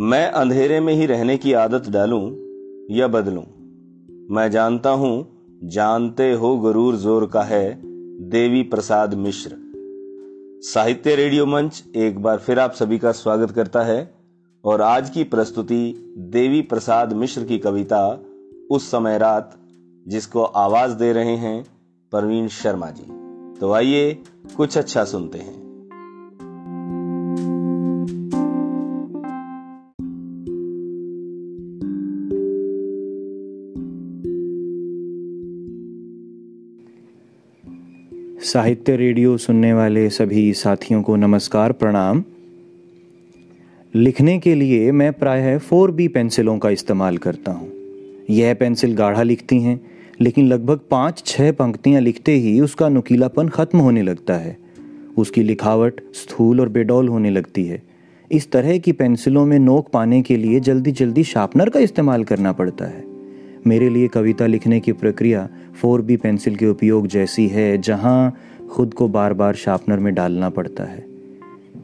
मैं अंधेरे में ही रहने की आदत डालूं या बदलूं? मैं जानता हूँ, जानते हो गरूर ज़ोर का है देवी प्रसाद मिश्र। साहित्य रेडियो मंच एक बार फिर आप सभी का स्वागत करता है और आज की प्रस्तुति देवी प्रसाद मिश्र की कविता, उस समय रात, जिसको आवाज़ दे रहे हैं परवीन शर्मा जी। तो आइए कुछ अच्छा सुनते हैं। साहित्य रेडियो सुनने वाले सभी साथियों को नमस्कार, प्रणाम। लिखने के लिए मैं प्रायः फोर बी पेंसिलों का इस्तेमाल करता हूँ। यह पेंसिल गाढ़ा लिखती हैं, लेकिन लगभग पाँच छः पंक्तियाँ लिखते ही उसका नुकीलापन ख़त्म होने लगता है। उसकी लिखावट स्थूल और बेडौल होने लगती है। इस तरह की पेंसिलों में नोक पाने के लिए जल्दी जल्दी शार्पनर का इस्तेमाल करना पड़ता है। मेरे लिए कविता लिखने की प्रक्रिया फोर बी पेंसिल के उपयोग जैसी है, जहाँ खुद को बार बार शार्पनर में डालना पड़ता है।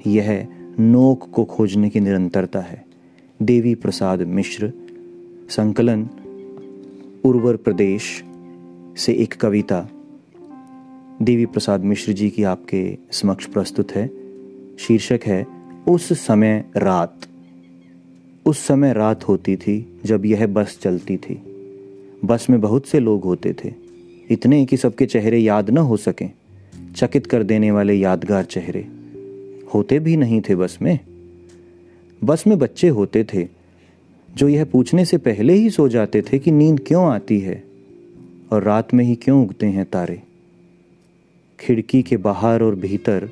यह नोक को खोजने की निरंतरता है। देवी प्रसाद मिश्र, संकलन, उर्वर प्रदेश से एक कविता। देवी प्रसाद मिश्र जी की आपके समक्ष प्रस्तुत है। शीर्षक है, उस समय रात। उस समय रात होती थी जब यह बस चलती थी। बस में बहुत से लोग होते थे। इतने कि सबके चेहरे याद न हो सकें। चकित कर देने वाले यादगार चेहरे। होते भी नहीं थे बस में। बस में बच्चे होते थे, जो यह पूछने से पहले ही सो जाते थे कि नींद क्यों आती है, और रात में ही क्यों उगते हैं तारे। खिड़की के बाहर और भीतर,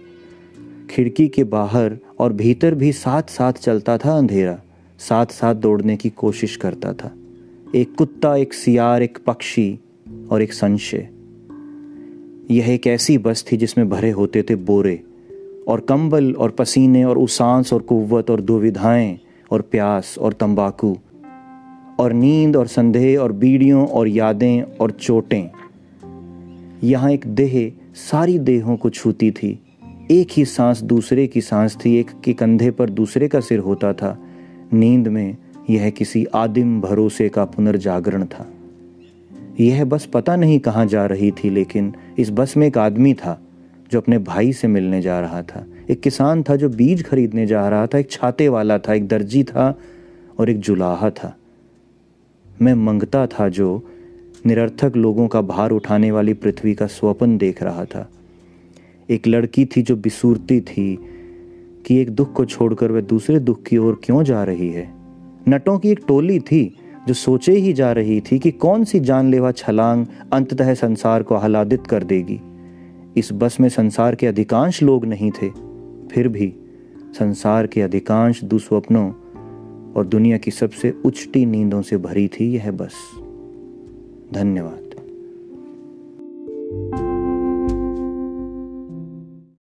खिड़की के बाहर और भीतर भी साथ साथ चलता था अंधेरा, साथ साथ दौड़ने की कोशिश करता था। एक कुत्ता, एक सियार, एक पक्षी और एक संशय। यह एक ऐसी बस थी जिसमें भरे होते थे बोरे और कंबल और पसीने और उसांस और कुव्वत और दुविधाएँ और प्यास और तंबाकू और नींद और संदेह और बीड़ियों और यादें और चोटें। यहाँ एक देह सारी देहों को छूती थी। एक ही सांस दूसरे की सांस थी, एक के कंधे पर दूसरे का सिर होता था। नींद में यह किसी आदिम भरोसे का पुनर्जागरण था। यह बस पता नहीं कहाँ जा रही थी, लेकिन इस बस में एक आदमी था जो अपने भाई से मिलने जा रहा था। एक किसान था जो बीज खरीदने जा रहा था, एक छाते वाला था, एक दर्जी था और एक जुलाहा था। मैं मंगता था जो निरर्थक लोगों का भार उठाने वाली पृथ्वी का स्वप्न देख रहा था। एक लड़की थी जो बिसूरती थी कि एक दुख को छोड़कर वह दूसरे दुख की ओर क्यों जा रही है? नटों की एक टोली थी जो सोचे ही जा रही थी कि कौन सी जानलेवा छलांग अंततः संसार को आह्लादित कर देगी। इस बस में संसार के अधिकांश लोग नहीं थे। फिर भी संसार के अधिकांश दुस्वप्नों और दुनिया की सबसे उच्चटी नींदों से भरी थी यह बस। धन्यवाद।